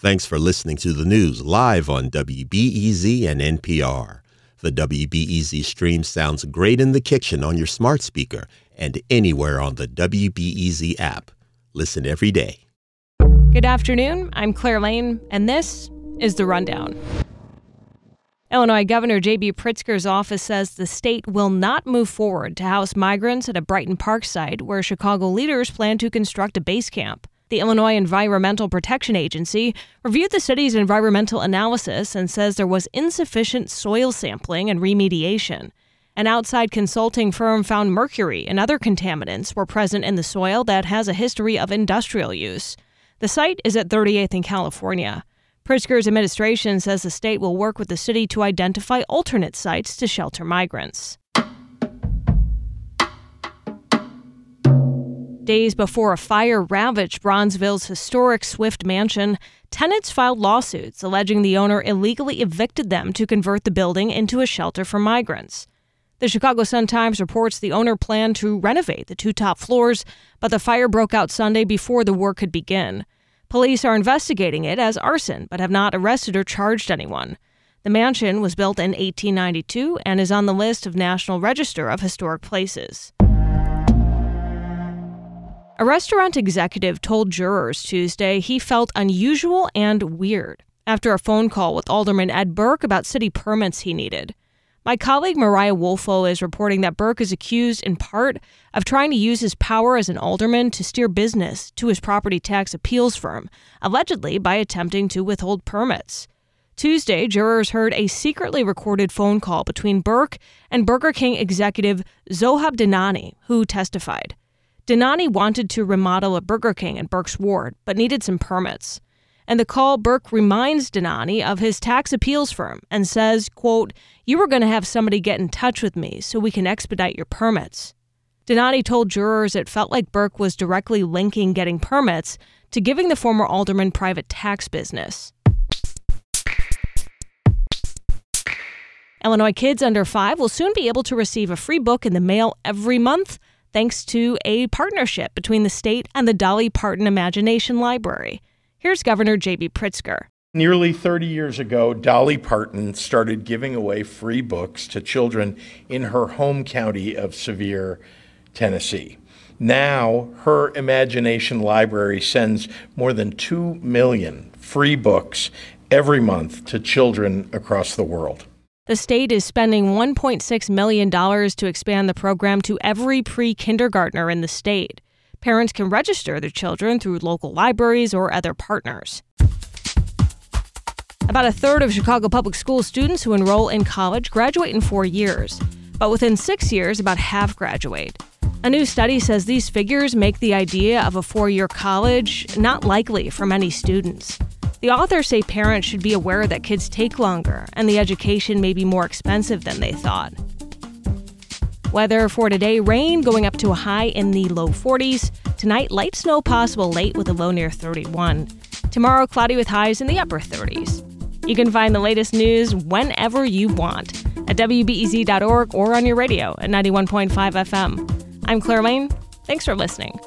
Thanks for listening to the news live on WBEZ and NPR. The WBEZ stream sounds great in the kitchen on your smart speaker and anywhere on the WBEZ app. Listen every day. Good afternoon. I'm Claire Lane, and this is The Rundown. Illinois Governor J.B. Pritzker's office says the state will not move forward to house migrants at a Brighton Park site where Chicago leaders plan to construct a base camp. The Illinois Environmental Protection Agency reviewed the city's environmental analysis and says there was insufficient soil sampling and remediation. An outside consulting firm found mercury and other contaminants were present in the soil that has a history of industrial use. The site is at 38th in California. Pritzker's administration says the state will work with the city to identify alternate sites to shelter migrants. Days before a fire ravaged Bronzeville's historic Swift mansion, tenants filed lawsuits alleging the owner illegally evicted them to convert the building into a shelter for migrants. The Chicago Sun-Times reports the owner planned to renovate the two top floors, but the fire broke out Sunday before the work could begin. Police are investigating it as arson, but have not arrested or charged anyone. The mansion was built in 1892 and is on the list of National Register of Historic Places. A restaurant executive told jurors Tuesday he felt unusual and weird after a phone call with Alderman Ed Burke about city permits he needed. My colleague Mariah Woelfel is reporting that Burke is accused in part of trying to use his power as an alderman to steer business to his property tax appeals firm, allegedly by attempting to withhold permits. Tuesday, jurors heard a secretly recorded phone call between Burke and Burger King executive Zohaib Dhanani, who testified. Dhanani wanted to remodel a Burger King in Burke's ward, but needed some permits. And the call Burke reminds Dhanani of his tax appeals firm and says, quote, You were going to have somebody get in touch with me so we can expedite your permits. Dhanani told jurors it felt like Burke was directly linking getting permits to giving the former alderman private tax business. Illinois kids under five will soon be able to receive a free book in the mail every month thanks to a partnership between the state and the Dolly Parton Imagination Library. Here's Governor J.B. Pritzker. Nearly 30 years ago, Dolly Parton started giving away free books to children in her home county of Sevier, Tennessee. Now, her Imagination Library sends more than 2 million free books every month to children across the world. The state is spending $1.6 million to expand the program to every pre kindergartner in the state. Parents can register their children through local libraries or other partners. About a third of Chicago public school students who enroll in college graduate in four years, but within six years, about half graduate. A new study says these figures make the idea of a four year college not likely for many students. The authors say parents should be aware that kids take longer and the education may be more expensive than they thought. Weather for today rain going up to a high in the low 40s. Tonight, light snow possible late with a low near 31. Tomorrow, cloudy with highs in the upper 30s. You can find the latest news whenever you want at WBEZ.org or on your radio at 91.5 FM. I'm Claire Lane. Thanks for listening.